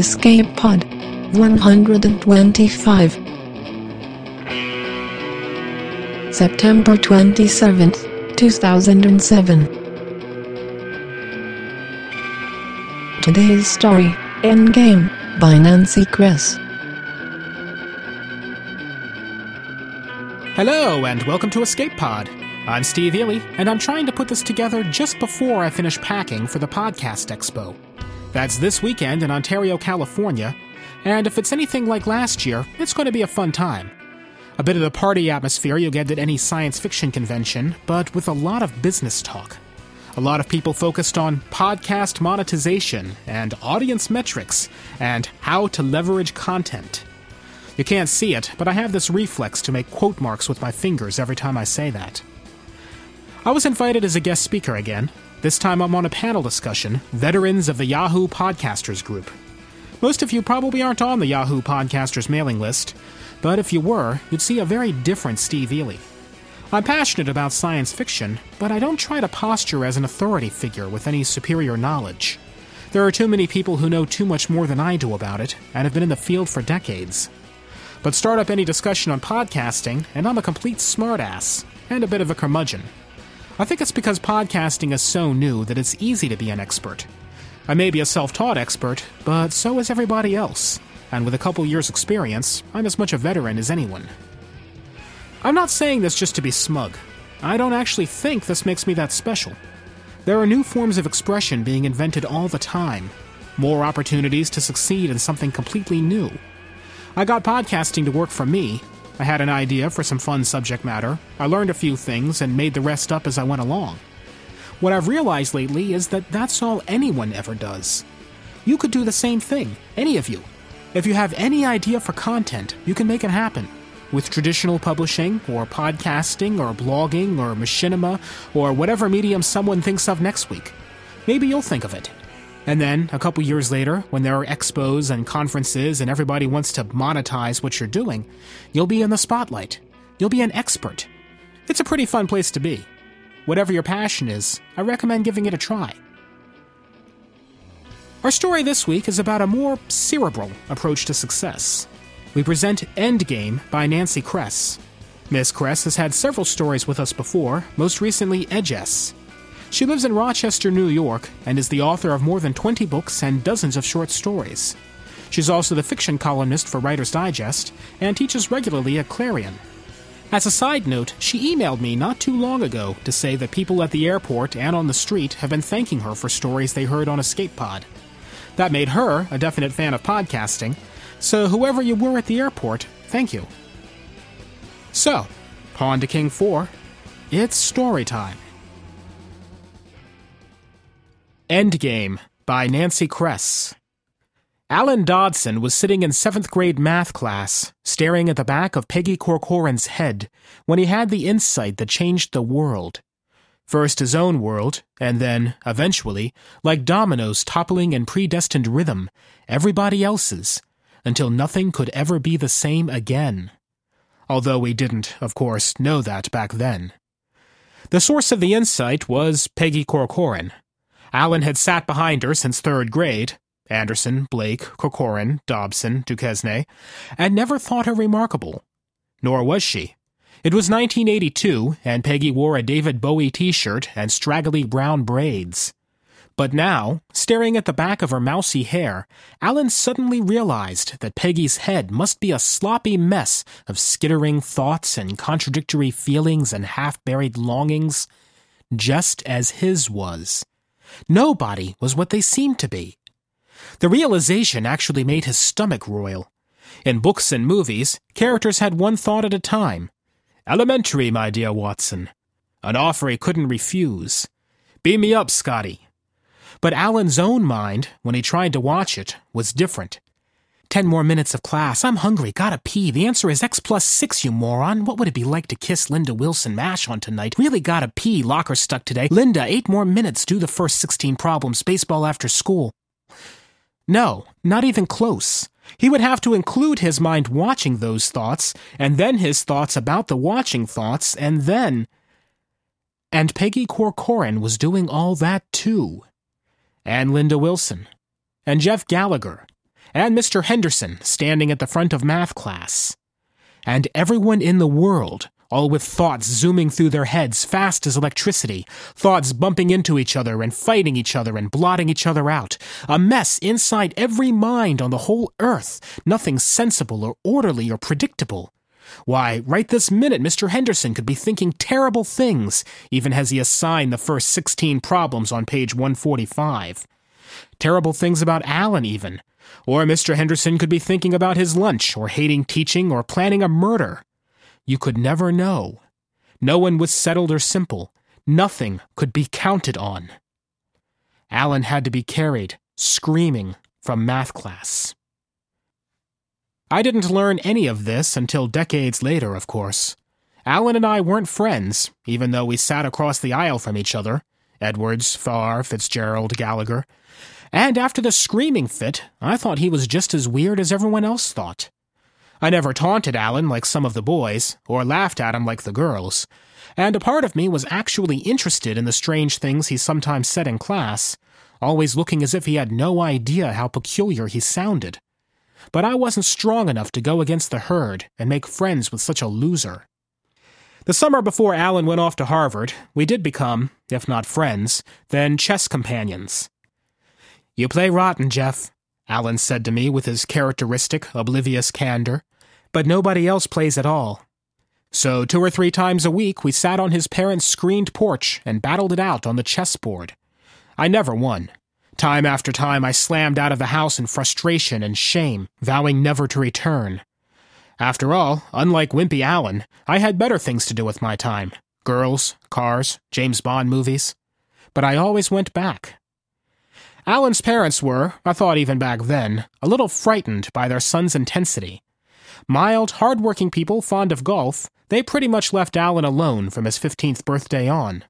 Escape Pod 125 September 27th, 2007 Today's story, Endgame, by Nancy Kress. Hello, and welcome to Escape Pod. I'm Steve Eley, and I'm trying to put this together just before I finish packing for the Podcast Expo. That's this weekend in Ontario, California, and if it's anything like last year, it's going to be a fun time. A bit of the party atmosphere you'll get at any science fiction convention, but with a lot of business talk. A lot of people focused on podcast monetization and audience metrics and how to leverage content. You can't see it, but I have this reflex to make quote marks with my fingers every time I say that. I was invited as a guest speaker again. This time I'm on a panel discussion Veterans of the Yahoo Podcasters Group. Most of you probably aren't on the Yahoo Podcasters mailing list, but if you were, you'd see a very different Steve Eley. I'm passionate about science fiction, but I don't try to posture as an authority figure with any superior knowledge. There are too many people who know too much more than I do about it and have been in the field for decades. But start up any discussion on podcasting, and I'm a complete smartass and a bit of a curmudgeon. I think it's because podcasting is so new that it's easy to be an expert. I may be a self taught expert, but so is everybody else, and with a couple years' experience, I'm as much a veteran as anyone. I'm not saying this just to be smug. I don't actually think this makes me that special. There are new forms of expression being invented all the time, more opportunities to succeed in something completely new. I got podcasting to work for me, I had an idea for some fun subject matter, I learned a few things, and made the rest up as I went along. What I've realized lately is that that's all anyone ever does. You could do the same thing, any of you. If you have any idea for content, you can make it happen. With traditional publishing, or podcasting, or blogging, or machinima, or whatever medium someone thinks of next week. Maybe you'll think of it. And then, a couple years later, when there are expos and conferences and everybody wants to monetize what you're doing, you'll be in the spotlight. You'll be an expert. It's a pretty fun place to be. Whatever your passion is, I recommend giving it a try. Our story this week is about a more cerebral approach to success. We present Endgame by Nancy Kress. Miss Kress has had several stories with us before, most recently Ej-Es, she lives in Rochester, New York, and is the author of more than 20 books and dozens of short stories. She's also the fiction columnist for Writer's Digest and teaches regularly at Clarion. As a side note, she emailed me not too long ago to say that people at the airport and on the street have been thanking her for stories they heard on Escape Pod. That made her a definite fan of podcasting, so whoever you were at the airport, thank you. So, Pawn to King 4, it's story time. Endgame by Nancy Kress. Alan Dodson was sitting in seventh grade math class, staring at the back of Peggy Corcoran's head, when he had the insight that changed the world. First his own world, and then, eventually, like dominoes toppling in predestined rhythm, everybody else's, until nothing could ever be the same again. Although he didn't, of course, know that back then. The source of the insight was Peggy Corcoran, Alan had sat behind her since third grade Anderson, Blake, Corcoran, Dodson, Duquesne and never thought her remarkable. Nor was she. It was 1982, and Peggy wore a David Bowie t shirt and straggly brown braids. But now, staring at the back of her mousy hair, Alan suddenly realized that Peggy's head must be a sloppy mess of skittering thoughts and contradictory feelings and half buried longings, just as his was. Nobody was what they seemed to be. The realization actually made his stomach roil. In books and movies, characters had one thought at a time. Elementary, my dear Watson. An offer he couldn't refuse. Beam me up, Scotty. But Alan's own mind, when he tried to watch it, was different. Ten more minutes of class. I'm hungry. Gotta pee. The answer is X plus six, you moron. What would it be like to kiss Linda Wilson mash on tonight? Really gotta pee. Locker stuck today. Linda, eight more minutes. Do the first 16 problems. Baseball after school. No, not even close. He would have to include his mind watching those thoughts, and then his thoughts about the watching thoughts, and then. And Peggy Corcoran was doing all that too. And Linda Wilson. And Jeff Gallagher and Mr. Henderson standing at the front of math class. And everyone in the world, all with thoughts zooming through their heads fast as electricity, thoughts bumping into each other and fighting each other and blotting each other out. A mess inside every mind on the whole earth, nothing sensible or orderly or predictable. Why, right this minute, Mr. Henderson could be thinking terrible things, even as he assigned the first 16 problems on page 145. Terrible things about Alan, even. Or Mr. Henderson could be thinking about his lunch, or hating teaching, or planning a murder. You could never know. No one was settled or simple. Nothing could be counted on. Alan had to be carried, screaming, from math class. I didn't learn any of this until decades later, of course. Alan and I weren't friends, even though we sat across the aisle from each other Edwards, Farr, Fitzgerald, Gallagher. And after the screaming fit, I thought he was just as weird as everyone else thought. I never taunted Alan like some of the boys, or laughed at him like the girls, and a part of me was actually interested in the strange things he sometimes said in class, always looking as if he had no idea how peculiar he sounded but I wasn't strong enough to go against the herd and make friends with such a loser. The summer before Alan went off to Harvard, we did become, if not friends, then chess companions. You play rotten, Jeff, Alan said to me with his characteristic, oblivious candor, but nobody else plays at all. So, two or three times a week, we sat on his parents' screened porch and battled it out on the chessboard. I never won. Time after time, I slammed out of the house in frustration and shame, vowing never to return. After all, unlike Wimpy Alan, I had better things to do with my time girls, cars, James Bond movies. But I always went back. Alan's parents were, I thought even back then, a little frightened by their son's intensity. Mild, hard-working people fond of golf, they pretty much left Alan alone from his 15th birthday on.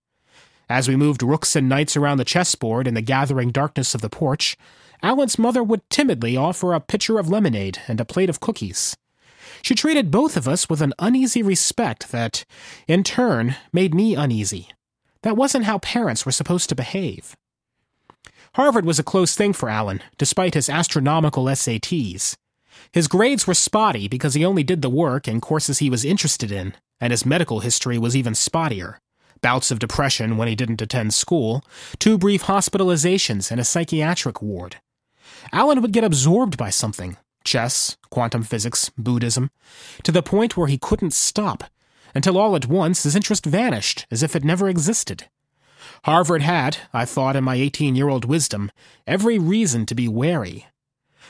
As we moved rooks and knights around the chessboard in the gathering darkness of the porch, Alan's mother would timidly offer a pitcher of lemonade and a plate of cookies. She treated both of us with an uneasy respect that, in turn, made me uneasy. That wasn't how parents were supposed to behave. Harvard was a close thing for Alan, despite his astronomical SATs. His grades were spotty because he only did the work in courses he was interested in, and his medical history was even spottier bouts of depression when he didn't attend school, two brief hospitalizations in a psychiatric ward. Alan would get absorbed by something chess, quantum physics, Buddhism to the point where he couldn't stop, until all at once his interest vanished as if it never existed. Harvard had, I thought in my 18 year old wisdom, every reason to be wary.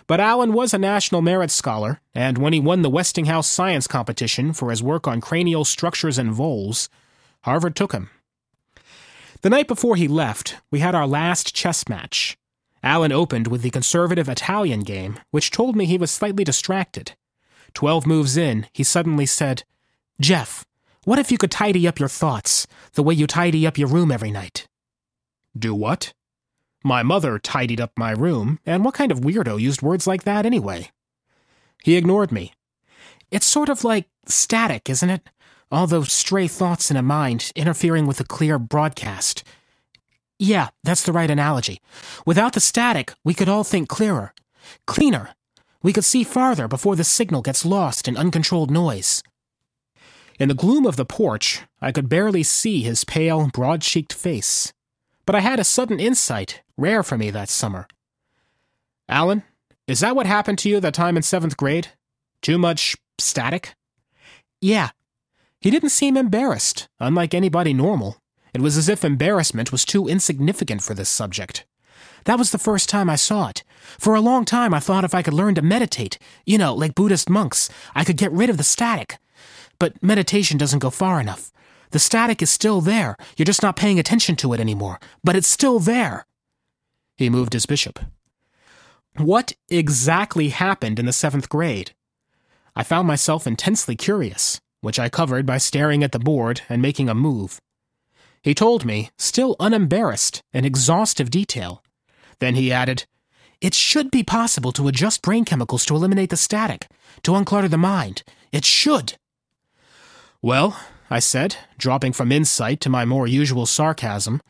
But Alan was a National Merit Scholar, and when he won the Westinghouse Science Competition for his work on cranial structures and voles, Harvard took him. The night before he left, we had our last chess match. Alan opened with the conservative Italian game, which told me he was slightly distracted. Twelve moves in, he suddenly said, Jeff, what if you could tidy up your thoughts, the way you tidy up your room every night? Do what? My mother tidied up my room, and what kind of weirdo used words like that anyway? He ignored me. It's sort of like static, isn't it? all those stray thoughts in a mind interfering with a clear broadcast. Yeah, that's the right analogy. Without the static, we could all think clearer, cleaner. We could see farther before the signal gets lost in uncontrolled noise. In the gloom of the porch, I could barely see his pale, broad cheeked face. But I had a sudden insight, rare for me that summer. Alan, is that what happened to you that time in seventh grade? Too much static? Yeah, he didn't seem embarrassed, unlike anybody normal. It was as if embarrassment was too insignificant for this subject. That was the first time I saw it. For a long time, I thought if I could learn to meditate, you know, like Buddhist monks, I could get rid of the static. But meditation doesn't go far enough. The static is still there. You're just not paying attention to it anymore. But it's still there. He moved his bishop. What exactly happened in the seventh grade? I found myself intensely curious which I covered by staring at the board and making a move. He told me, still unembarrassed, in exhaustive detail. Then he added, It should be possible to adjust brain chemicals to eliminate the static, to unclutter the mind. It should. Well, I said, dropping from insight to my more usual sarcasm,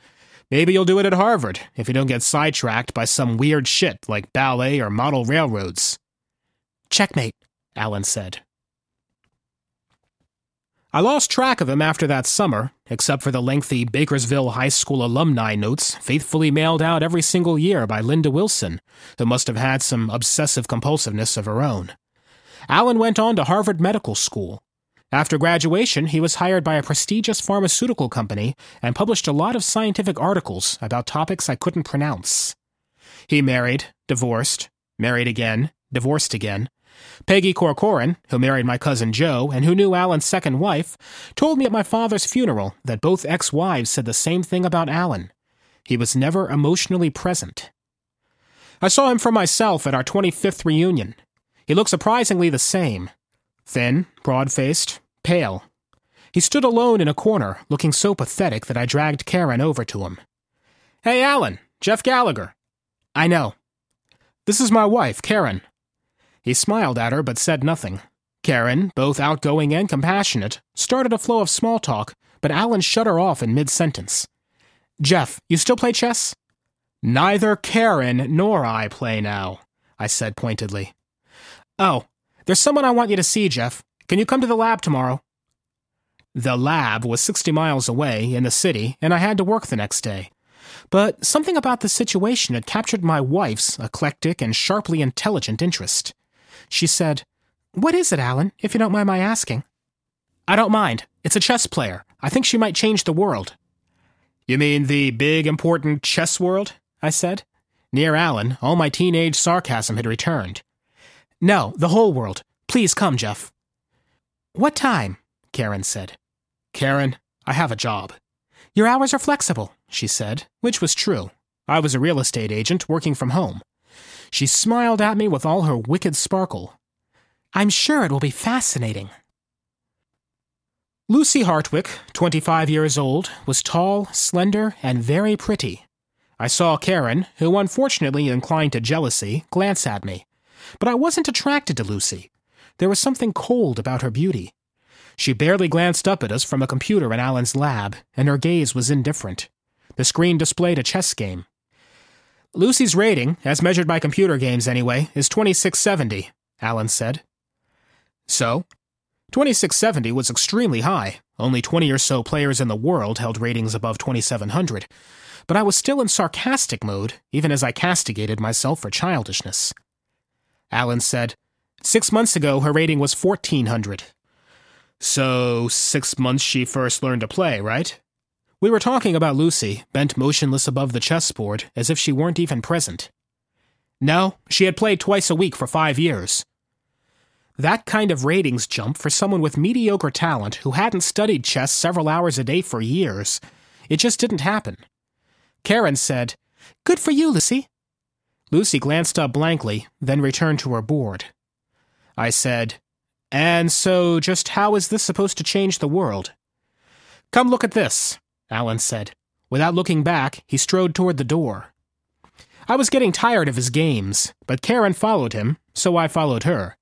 Maybe you'll do it at Harvard if you don't get sidetracked by some weird shit like ballet or model railroads. Checkmate, Alan said. I lost track of him after that summer, except for the lengthy Bakersville High School alumni notes faithfully mailed out every single year by Linda Wilson, who must have had some obsessive compulsiveness of her own. Alan went on to Harvard Medical School. After graduation, he was hired by a prestigious pharmaceutical company and published a lot of scientific articles about topics I couldn't pronounce. He married, divorced, married again, divorced again, Peggy Corcoran, who married my cousin Joe and who knew Alan's second wife, told me at my father's funeral that both ex wives said the same thing about Alan. He was never emotionally present. I saw him for myself at our 25th reunion. He looked surprisingly the same thin, broad faced, pale. He stood alone in a corner, looking so pathetic that I dragged Karen over to him. Hey, Alan, Jeff Gallagher. I know. This is my wife, Karen. He smiled at her but said nothing. Karen, both outgoing and compassionate, started a flow of small talk, but Alan shut her off in mid sentence. Jeff, you still play chess? Neither Karen nor I play now, I said pointedly. Oh, there's someone I want you to see, Jeff. Can you come to the lab tomorrow? The lab was 60 miles away in the city, and I had to work the next day. But something about the situation had captured my wife's eclectic and sharply intelligent interest. She said, What is it, Alan, if you don't mind my asking? I don't mind. It's a chess player. I think she might change the world. You mean the big, important chess world? I said. Near Alan, all my teenage sarcasm had returned. No, the whole world. Please come, Jeff. What time? Karen said. Karen, I have a job. Your hours are flexible, she said, which was true. I was a real estate agent working from home. She smiled at me with all her wicked sparkle. I'm sure it will be fascinating. Lucy Hartwick, 25 years old, was tall, slender, and very pretty. I saw Karen, who unfortunately inclined to jealousy, glance at me. But I wasn't attracted to Lucy. There was something cold about her beauty. She barely glanced up at us from a computer in Alan's lab, and her gaze was indifferent. The screen displayed a chess game. Lucy's rating, as measured by computer games anyway, is 2670, Alan said. So? 2670 was extremely high. Only 20 or so players in the world held ratings above 2700. But I was still in sarcastic mode, even as I castigated myself for childishness. Alan said, Six months ago, her rating was 1400. So, six months she first learned to play, right? We were talking about Lucy, bent motionless above the chessboard, as if she weren't even present. No, she had played twice a week for five years. That kind of ratings jump for someone with mediocre talent who hadn't studied chess several hours a day for years, it just didn't happen. Karen said, Good for you, Lucy. Lucy glanced up blankly, then returned to her board. I said, And so, just how is this supposed to change the world? Come look at this. Alan said. Without looking back, he strode toward the door. I was getting tired of his games, but Karen followed him, so I followed her.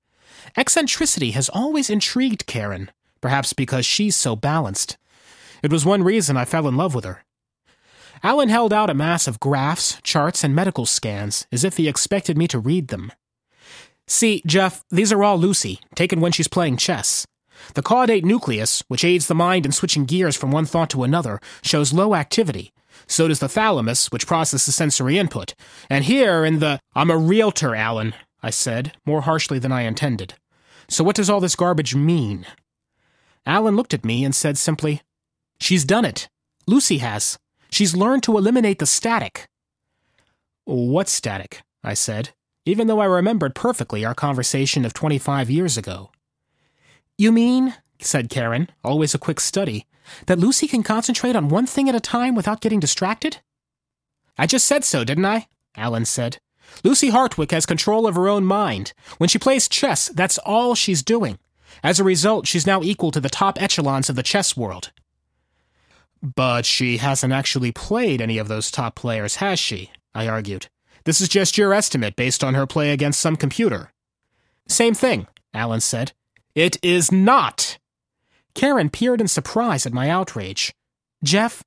Eccentricity has always intrigued Karen, perhaps because she's so balanced. It was one reason I fell in love with her. Alan held out a mass of graphs, charts, and medical scans, as if he expected me to read them. See, Jeff, these are all Lucy, taken when she's playing chess. The caudate nucleus, which aids the mind in switching gears from one thought to another, shows low activity. So does the thalamus, which processes sensory input. And here in the. I'm a realtor, Alan, I said, more harshly than I intended. So what does all this garbage mean? Alan looked at me and said simply, She's done it. Lucy has. She's learned to eliminate the static. What static? I said, even though I remembered perfectly our conversation of 25 years ago. You mean, said Karen, always a quick study, that Lucy can concentrate on one thing at a time without getting distracted? I just said so, didn't I? Alan said. Lucy Hartwick has control of her own mind. When she plays chess, that's all she's doing. As a result, she's now equal to the top echelons of the chess world. But she hasn't actually played any of those top players, has she? I argued. This is just your estimate based on her play against some computer. Same thing, Alan said. It is not. Karen peered in surprise at my outrage. Jeff,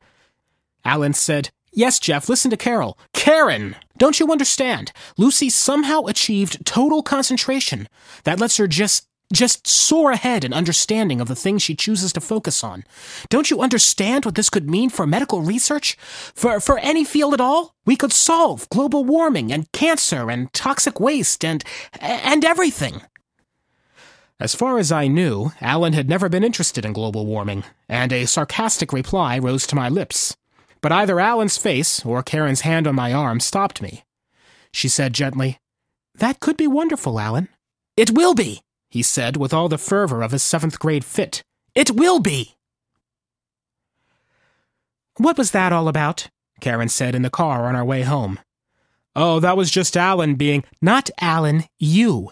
Alan said, Yes, Jeff, listen to Carol. Karen! Don't you understand? Lucy somehow achieved total concentration that lets her just just soar ahead in understanding of the things she chooses to focus on. Don't you understand what this could mean for medical research? For, for any field at all? We could solve global warming and cancer and toxic waste and, and everything. As far as I knew, Alan had never been interested in global warming, and a sarcastic reply rose to my lips. But either Alan's face or Karen's hand on my arm stopped me. She said gently, That could be wonderful, Alan. It will be, he said with all the fervor of his seventh grade fit. It will be! What was that all about? Karen said in the car on our way home. Oh, that was just Alan being. Not Alan, you.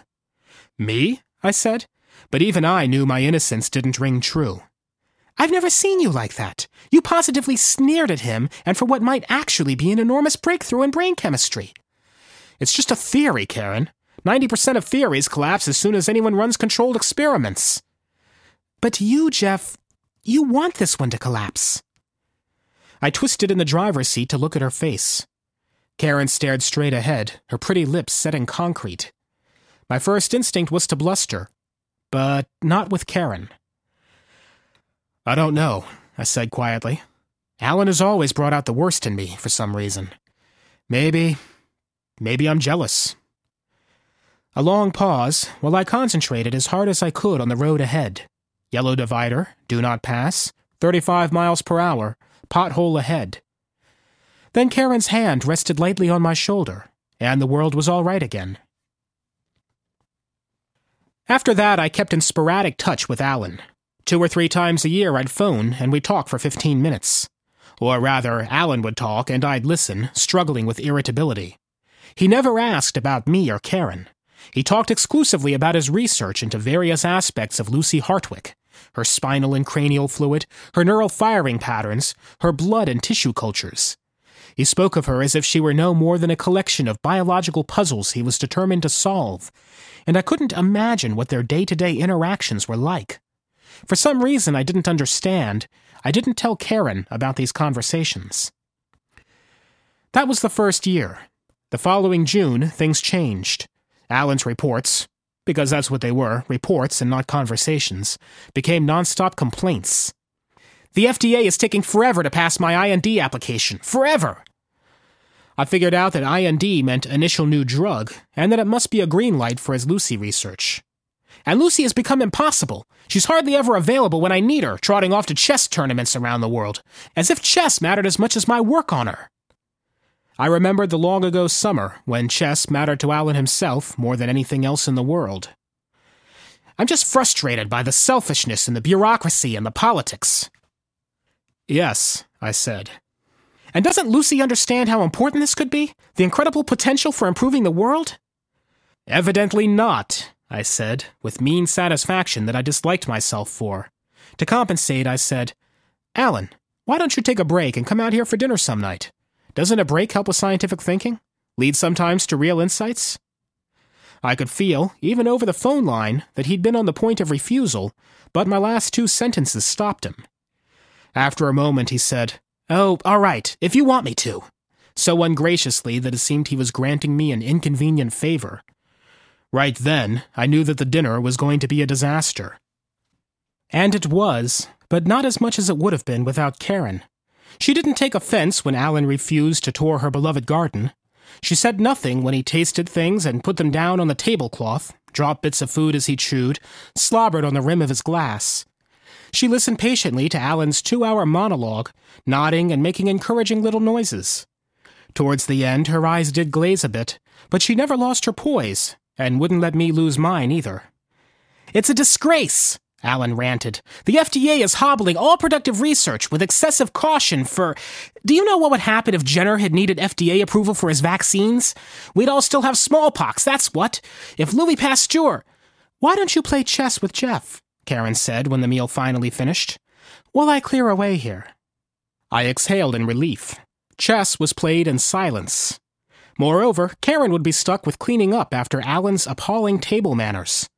Me? I said. But even I knew my innocence didn't ring true. I've never seen you like that. You positively sneered at him and for what might actually be an enormous breakthrough in brain chemistry. It's just a theory, Karen. 90% of theories collapse as soon as anyone runs controlled experiments. But you, Jeff, you want this one to collapse. I twisted in the driver's seat to look at her face. Karen stared straight ahead, her pretty lips set in concrete. My first instinct was to bluster, but not with Karen. I don't know, I said quietly. Alan has always brought out the worst in me for some reason. Maybe. maybe I'm jealous. A long pause while I concentrated as hard as I could on the road ahead. Yellow divider, do not pass, 35 miles per hour, pothole ahead. Then Karen's hand rested lightly on my shoulder, and the world was all right again. After that, I kept in sporadic touch with Alan. Two or three times a year, I'd phone and we'd talk for 15 minutes. Or rather, Alan would talk and I'd listen, struggling with irritability. He never asked about me or Karen. He talked exclusively about his research into various aspects of Lucy Hartwick her spinal and cranial fluid, her neural firing patterns, her blood and tissue cultures. He spoke of her as if she were no more than a collection of biological puzzles he was determined to solve, and I couldn't imagine what their day to day interactions were like. For some reason I didn't understand, I didn't tell Karen about these conversations. That was the first year. The following June, things changed. Alan's reports, because that's what they were reports and not conversations, became nonstop complaints. The FDA is taking forever to pass my IND application. Forever! I figured out that IND meant initial new drug, and that it must be a green light for his Lucy research. And Lucy has become impossible. She's hardly ever available when I need her, trotting off to chess tournaments around the world, as if chess mattered as much as my work on her. I remembered the long ago summer when chess mattered to Alan himself more than anything else in the world. I'm just frustrated by the selfishness and the bureaucracy and the politics. Yes, I said. And doesn't Lucy understand how important this could be? The incredible potential for improving the world? Evidently not, I said, with mean satisfaction that I disliked myself for. To compensate, I said, Alan, why don't you take a break and come out here for dinner some night? Doesn't a break help with scientific thinking? Lead sometimes to real insights? I could feel, even over the phone line, that he'd been on the point of refusal, but my last two sentences stopped him. After a moment, he said, Oh, all right, if you want me to. So ungraciously that it seemed he was granting me an inconvenient favor. Right then, I knew that the dinner was going to be a disaster. And it was, but not as much as it would have been without Karen. She didn't take offense when Alan refused to tour her beloved garden. She said nothing when he tasted things and put them down on the tablecloth, dropped bits of food as he chewed, slobbered on the rim of his glass. She listened patiently to Alan's two hour monologue, nodding and making encouraging little noises. Towards the end, her eyes did glaze a bit, but she never lost her poise, and wouldn't let me lose mine either. It's a disgrace, Alan ranted. The FDA is hobbling all productive research with excessive caution for. Do you know what would happen if Jenner had needed FDA approval for his vaccines? We'd all still have smallpox, that's what. If Louis Pasteur. Why don't you play chess with Jeff? Karen said when the meal finally finished. While I clear away here. I exhaled in relief. Chess was played in silence. Moreover, Karen would be stuck with cleaning up after Alan's appalling table manners.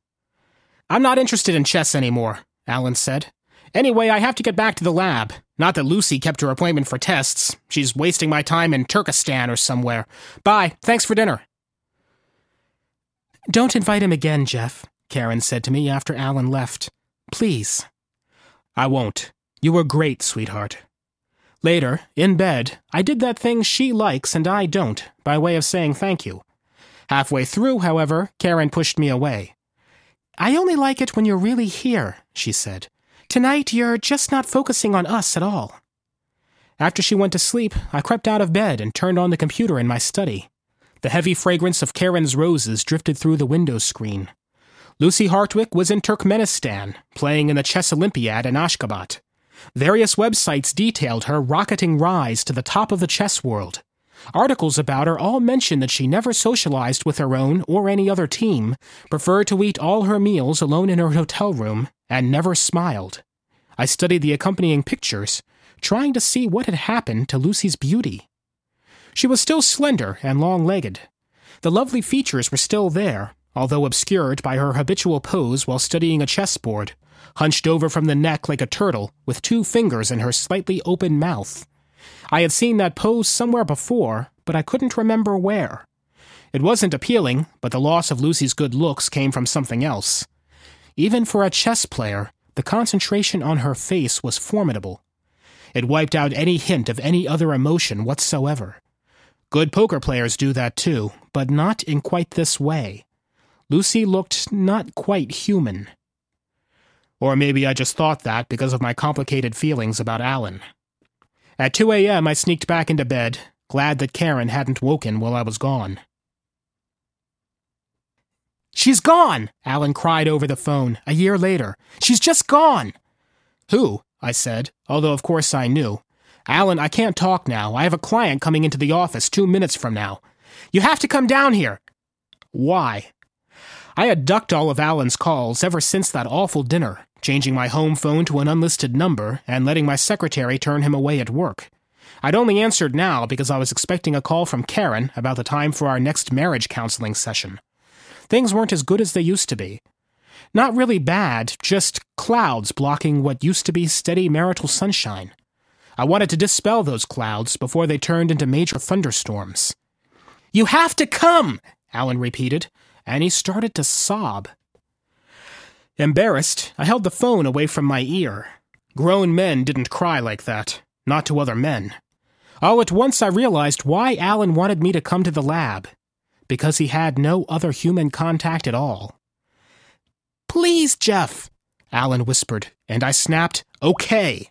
I'm not interested in chess anymore, Alan said. Anyway, I have to get back to the lab. Not that Lucy kept her appointment for tests. She's wasting my time in Turkestan or somewhere. Bye. Thanks for dinner. Don't invite him again, Jeff, Karen said to me after Alan left. Please. I won't. You were great, sweetheart. Later, in bed, I did that thing she likes and I don't, by way of saying thank you. Halfway through, however, Karen pushed me away. I only like it when you're really here, she said. Tonight, you're just not focusing on us at all. After she went to sleep, I crept out of bed and turned on the computer in my study. The heavy fragrance of Karen's roses drifted through the window screen. Lucy Hartwick was in Turkmenistan, playing in the Chess Olympiad in Ashgabat. Various websites detailed her rocketing rise to the top of the chess world. Articles about her all mention that she never socialized with her own or any other team, preferred to eat all her meals alone in her hotel room, and never smiled. I studied the accompanying pictures, trying to see what had happened to Lucy's beauty. She was still slender and long legged. The lovely features were still there, although obscured by her habitual pose while studying a chessboard, hunched over from the neck like a turtle, with two fingers in her slightly open mouth. I had seen that pose somewhere before, but I couldn't remember where. It wasn't appealing, but the loss of Lucy's good looks came from something else. Even for a chess player, the concentration on her face was formidable. It wiped out any hint of any other emotion whatsoever. Good poker players do that too, but not in quite this way. Lucy looked not quite human. Or maybe I just thought that because of my complicated feelings about Alan. At 2 a.m., I sneaked back into bed, glad that Karen hadn't woken while I was gone. She's gone! Alan cried over the phone, a year later. She's just gone! Who? I said, although of course I knew. Alan, I can't talk now. I have a client coming into the office two minutes from now. You have to come down here. Why? I had ducked all of Alan's calls ever since that awful dinner, changing my home phone to an unlisted number and letting my secretary turn him away at work. I'd only answered now because I was expecting a call from Karen about the time for our next marriage counseling session. Things weren't as good as they used to be. Not really bad, just clouds blocking what used to be steady marital sunshine. I wanted to dispel those clouds before they turned into major thunderstorms. You have to come, Alan repeated, and he started to sob. Embarrassed, I held the phone away from my ear. Grown men didn't cry like that, not to other men. All at once I realized why Alan wanted me to come to the lab. Because he had no other human contact at all. Please, Jeff, Alan whispered, and I snapped, Okay.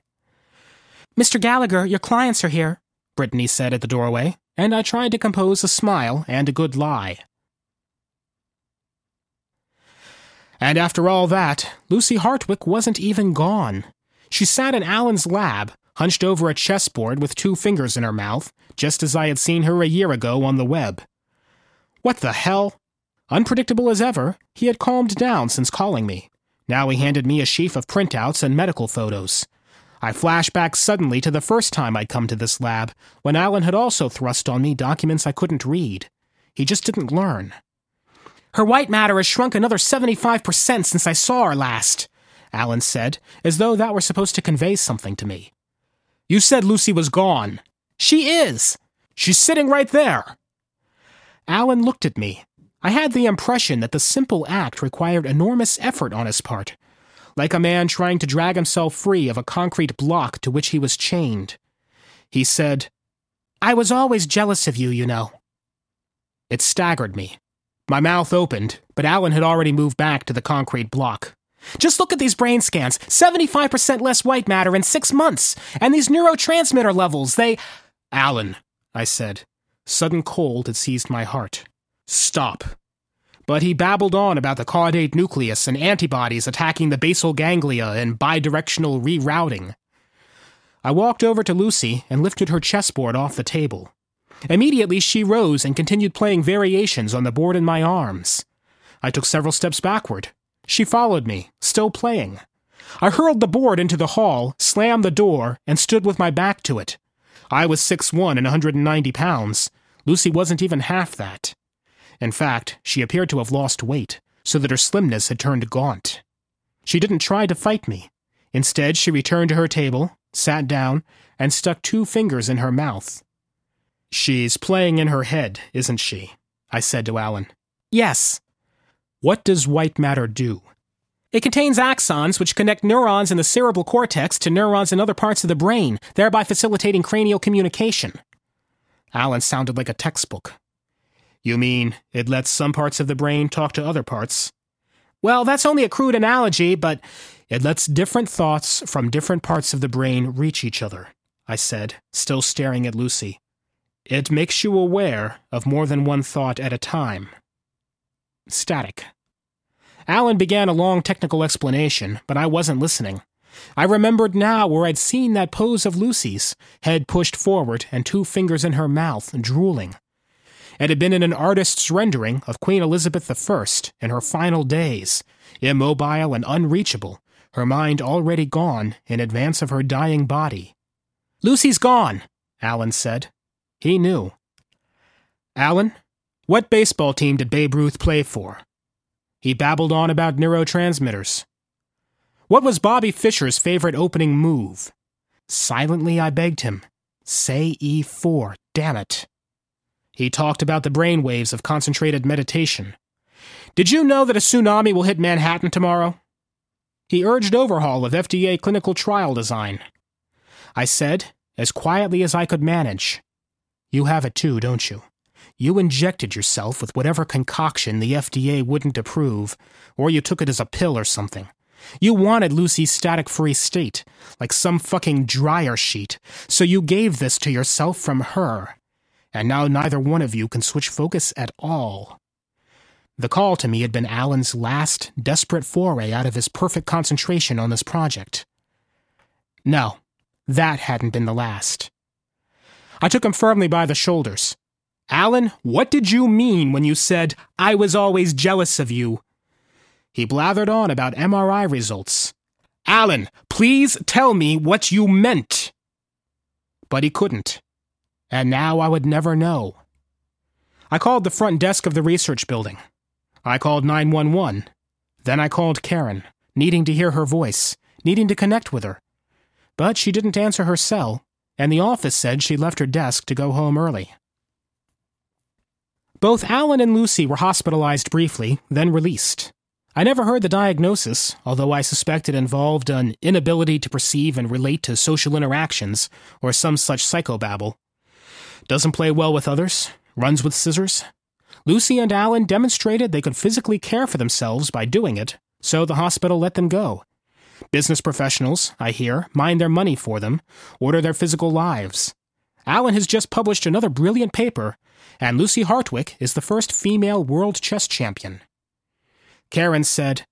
Mr. Gallagher, your clients are here, Brittany said at the doorway, and I tried to compose a smile and a good lie. And after all that, Lucy Hartwick wasn't even gone. She sat in Alan's lab, hunched over a chessboard with two fingers in her mouth, just as I had seen her a year ago on the web. What the hell? Unpredictable as ever, he had calmed down since calling me. Now he handed me a sheaf of printouts and medical photos. I flashed back suddenly to the first time I'd come to this lab, when Alan had also thrust on me documents I couldn't read. He just didn't learn. Her white matter has shrunk another 75% since I saw her last, Alan said, as though that were supposed to convey something to me. You said Lucy was gone. She is. She's sitting right there. Alan looked at me. I had the impression that the simple act required enormous effort on his part, like a man trying to drag himself free of a concrete block to which he was chained. He said, I was always jealous of you, you know. It staggered me. My mouth opened, but Alan had already moved back to the concrete block. Just look at these brain scans 75% less white matter in six months, and these neurotransmitter levels, they. Alan, I said. Sudden cold had seized my heart. Stop. But he babbled on about the caudate nucleus and antibodies attacking the basal ganglia and bidirectional rerouting. I walked over to Lucy and lifted her chessboard off the table. Immediately, she rose and continued playing variations on the board in my arms. I took several steps backward. She followed me, still playing. I hurled the board into the hall, slammed the door, and stood with my back to it. I was six one and 190 pounds. Lucy wasn't even half that. In fact, she appeared to have lost weight, so that her slimness had turned gaunt. She didn't try to fight me. Instead, she returned to her table, sat down, and stuck two fingers in her mouth. She's playing in her head, isn't she? I said to Alan. Yes. What does white matter do? It contains axons which connect neurons in the cerebral cortex to neurons in other parts of the brain, thereby facilitating cranial communication. Alan sounded like a textbook. You mean it lets some parts of the brain talk to other parts? Well, that's only a crude analogy, but it lets different thoughts from different parts of the brain reach each other, I said, still staring at Lucy. It makes you aware of more than one thought at a time. Static. Alan began a long technical explanation, but I wasn't listening. I remembered now where I'd seen that pose of Lucy's, head pushed forward and two fingers in her mouth, drooling. It had been in an artist's rendering of Queen Elizabeth I in her final days, immobile and unreachable, her mind already gone in advance of her dying body. Lucy's gone, Alan said. He knew. Alan, what baseball team did Babe Ruth play for? He babbled on about neurotransmitters. What was Bobby Fischer's favorite opening move? Silently, I begged him. Say E4, damn it. He talked about the brain waves of concentrated meditation. Did you know that a tsunami will hit Manhattan tomorrow? He urged overhaul of FDA clinical trial design. I said, as quietly as I could manage, You have it too, don't you? You injected yourself with whatever concoction the FDA wouldn't approve, or you took it as a pill or something. You wanted Lucy's static free state, like some fucking dryer sheet, so you gave this to yourself from her. And now neither one of you can switch focus at all. The call to me had been Alan's last, desperate foray out of his perfect concentration on this project. No, that hadn't been the last. I took him firmly by the shoulders. Alan, what did you mean when you said, I was always jealous of you? He blathered on about MRI results. Alan, please tell me what you meant. But he couldn't. And now I would never know. I called the front desk of the research building. I called 911. Then I called Karen, needing to hear her voice, needing to connect with her. But she didn't answer her cell, and the office said she left her desk to go home early. Both Alan and Lucy were hospitalized briefly, then released. I never heard the diagnosis, although I suspect it involved an inability to perceive and relate to social interactions, or some such psychobabble. Doesn't play well with others, runs with scissors. Lucy and Alan demonstrated they could physically care for themselves by doing it, so the hospital let them go. Business professionals, I hear, mind their money for them, order their physical lives. Alan has just published another brilliant paper and Lucy Hartwick is the first female world chess champion. Karen said,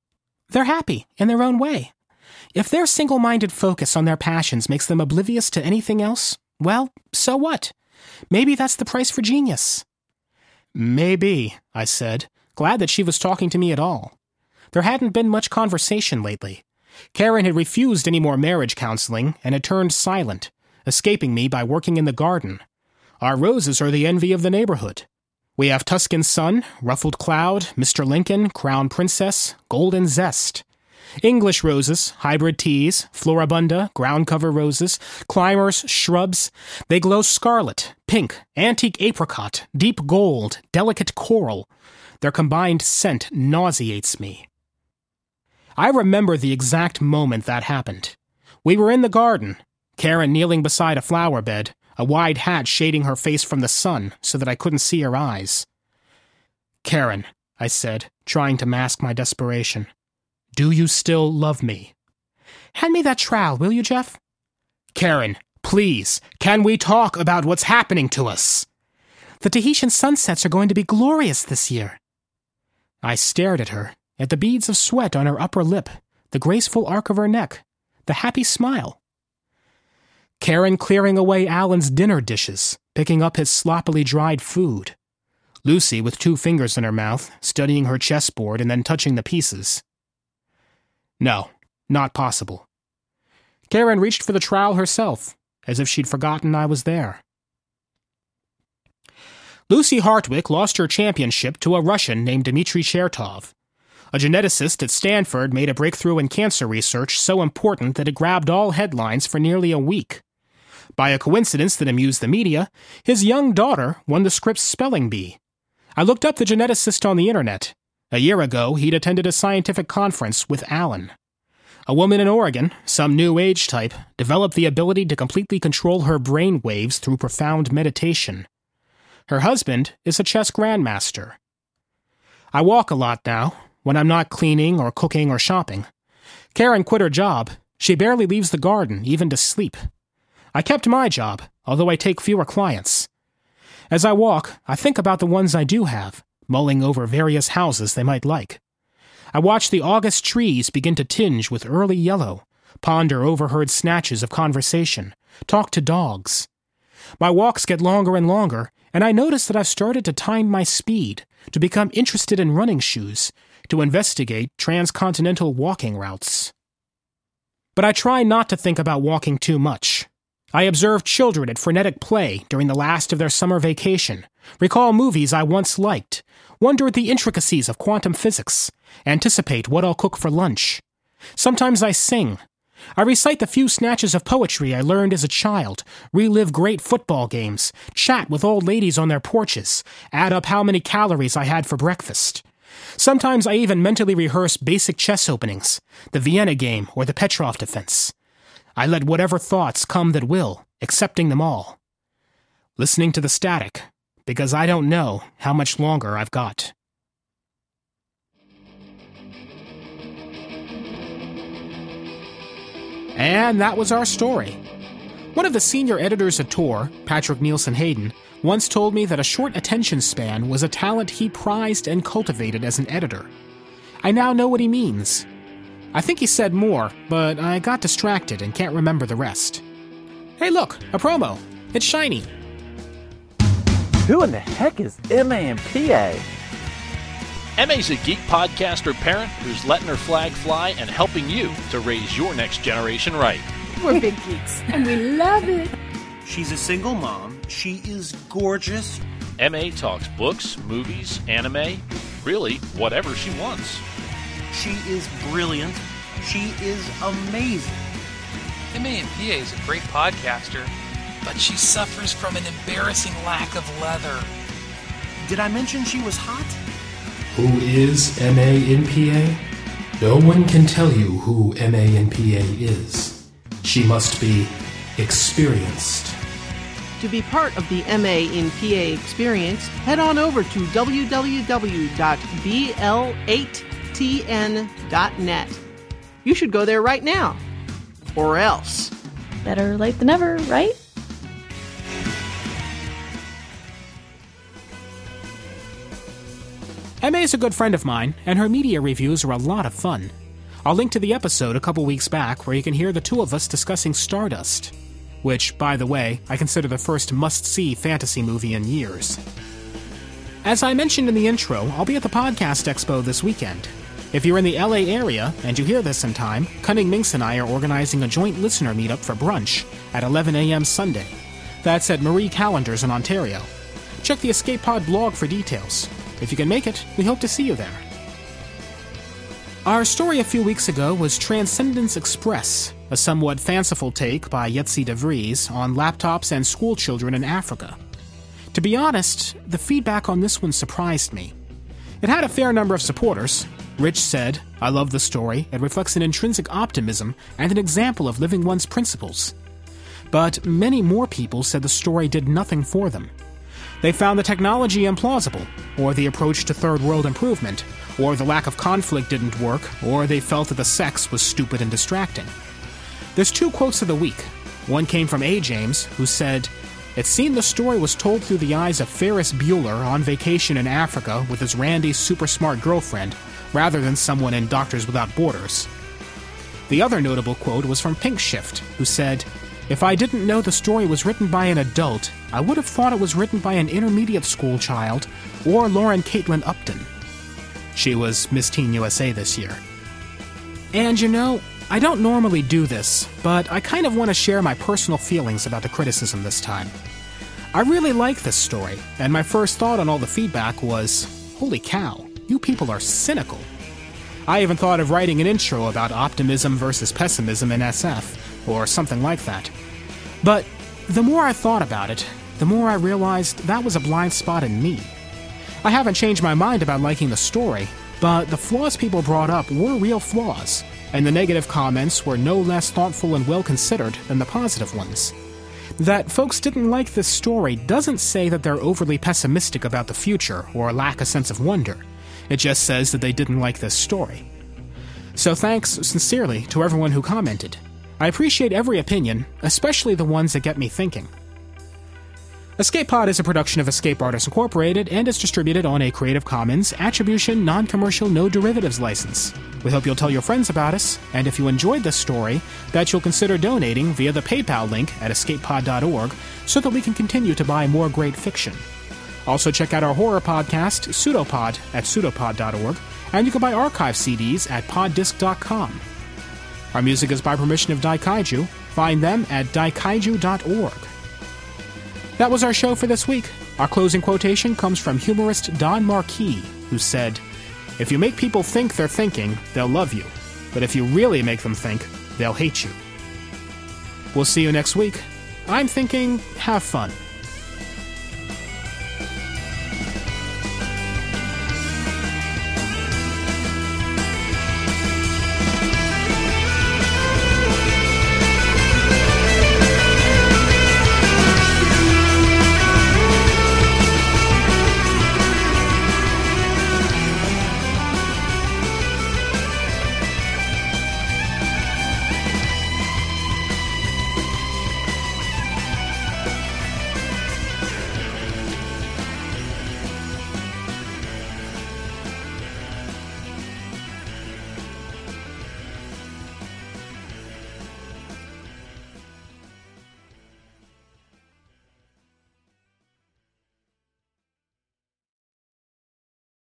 They're happy in their own way. If their single minded focus on their passions makes them oblivious to anything else, well, so what? Maybe that's the price for genius. Maybe, I said, glad that she was talking to me at all. There hadn't been much conversation lately. Karen had refused any more marriage counseling and had turned silent, escaping me by working in the garden. Our roses are the envy of the neighborhood. We have Tuscan Sun, Ruffled Cloud, Mr. Lincoln, Crown Princess, Golden Zest. English roses, hybrid teas, floribunda, ground cover roses, climbers, shrubs. They glow scarlet, pink, antique apricot, deep gold, delicate coral. Their combined scent nauseates me. I remember the exact moment that happened. We were in the garden, Karen kneeling beside a flower bed, a wide hat shading her face from the sun so that I couldn't see her eyes. Karen, I said, trying to mask my desperation, do you still love me? Hand me that trowel, will you, Jeff? Karen, please, can we talk about what's happening to us? The Tahitian sunsets are going to be glorious this year. I stared at her, at the beads of sweat on her upper lip, the graceful arc of her neck, the happy smile. Karen clearing away Alan's dinner dishes, picking up his sloppily dried food. Lucy with two fingers in her mouth, studying her chessboard and then touching the pieces. No, not possible. Karen reached for the trowel herself, as if she'd forgotten I was there. Lucy Hartwick lost her championship to a Russian named Dmitry Chertov. A geneticist at Stanford made a breakthrough in cancer research so important that it grabbed all headlines for nearly a week. By a coincidence that amused the media, his young daughter won the Scripps spelling bee. I looked up the geneticist on the internet. A year ago, he'd attended a scientific conference with Alan. A woman in Oregon, some new age type, developed the ability to completely control her brain waves through profound meditation. Her husband is a chess grandmaster. I walk a lot now, when I'm not cleaning or cooking or shopping. Karen quit her job. She barely leaves the garden, even to sleep. I kept my job, although I take fewer clients. As I walk, I think about the ones I do have, mulling over various houses they might like. I watch the August trees begin to tinge with early yellow, ponder overheard snatches of conversation, talk to dogs. My walks get longer and longer, and I notice that I've started to time my speed, to become interested in running shoes, to investigate transcontinental walking routes. But I try not to think about walking too much. I observe children at frenetic play during the last of their summer vacation, recall movies I once liked, wonder at the intricacies of quantum physics, anticipate what I'll cook for lunch. Sometimes I sing. I recite the few snatches of poetry I learned as a child, relive great football games, chat with old ladies on their porches, add up how many calories I had for breakfast. Sometimes I even mentally rehearse basic chess openings, the Vienna game or the Petrov defense. I let whatever thoughts come that will, accepting them all. Listening to the static, because I don't know how much longer I've got. And that was our story. One of the senior editors at Tor, Patrick Nielsen Hayden, once told me that a short attention span was a talent he prized and cultivated as an editor. I now know what he means. I think he said more, but I got distracted and can't remember the rest. Hey, look, a promo. It's shiny. Who in the heck is MA and PA? MA's a geek podcaster parent who's letting her flag fly and helping you to raise your next generation right. We're big geeks, and we love it. She's a single mom. She is gorgeous. MA talks books, movies, anime, really whatever she wants. She is brilliant. She is amazing. MA and PA is a great podcaster, but she suffers from an embarrassing lack of leather. Did I mention she was hot? Who is MANPA? No one can tell you who MANPA is. She must be experienced. To be part of the MA in PA experience, head on over to www.bl8tn.net. You should go there right now. Or else. Better late than never, right? MA is a good friend of mine, and her media reviews are a lot of fun. I'll link to the episode a couple weeks back where you can hear the two of us discussing Stardust, which, by the way, I consider the first must see fantasy movie in years. As I mentioned in the intro, I'll be at the Podcast Expo this weekend. If you're in the LA area and you hear this in time, Cunning Minx and I are organizing a joint listener meetup for brunch at 11 a.m. Sunday. That's at Marie Callender's in Ontario. Check the Escape Pod blog for details. If you can make it, we hope to see you there. Our story a few weeks ago was Transcendence Express, a somewhat fanciful take by Jetse de Vries on laptops and schoolchildren in Africa. To be honest, the feedback on this one surprised me. It had a fair number of supporters. Rich said, I love the story, it reflects an intrinsic optimism and an example of living one's principles. But many more people said the story did nothing for them. They found the technology implausible, or the approach to third world improvement, or the lack of conflict didn't work, or they felt that the sex was stupid and distracting. There's two quotes of the week. One came from A. James, who said, It seemed the story was told through the eyes of Ferris Bueller on vacation in Africa with his randy, super smart girlfriend, rather than someone in Doctors Without Borders. The other notable quote was from Pink Shift, who said, If I didn't know the story was written by an adult, I would have thought it was written by an intermediate school child or Lauren Caitlin Upton. She was Miss Teen USA this year. And you know, I don't normally do this, but I kind of want to share my personal feelings about the criticism this time. I really like this story, and my first thought on all the feedback was holy cow, you people are cynical. I even thought of writing an intro about optimism versus pessimism in SF, or something like that. But the more I thought about it, the more I realized that was a blind spot in me. I haven't changed my mind about liking the story, but the flaws people brought up were real flaws, and the negative comments were no less thoughtful and well considered than the positive ones. That folks didn't like this story doesn't say that they're overly pessimistic about the future or lack a sense of wonder. It just says that they didn't like this story. So thanks sincerely to everyone who commented. I appreciate every opinion, especially the ones that get me thinking. Escape Pod is a production of Escape Artists Incorporated and is distributed on a Creative Commons Attribution Non Commercial No Derivatives license. We hope you'll tell your friends about us, and if you enjoyed this story, that you'll consider donating via the PayPal link at escapepod.org so that we can continue to buy more great fiction. Also, check out our horror podcast, Pseudopod, at pseudopod.org, and you can buy archive CDs at poddisc.com. Our music is by permission of Daikaiju. Find them at daikaiju.org. That was our show for this week. Our closing quotation comes from humorist Don Marquis, who said, If you make people think they're thinking, they'll love you. But if you really make them think, they'll hate you. We'll see you next week. I'm thinking, have fun.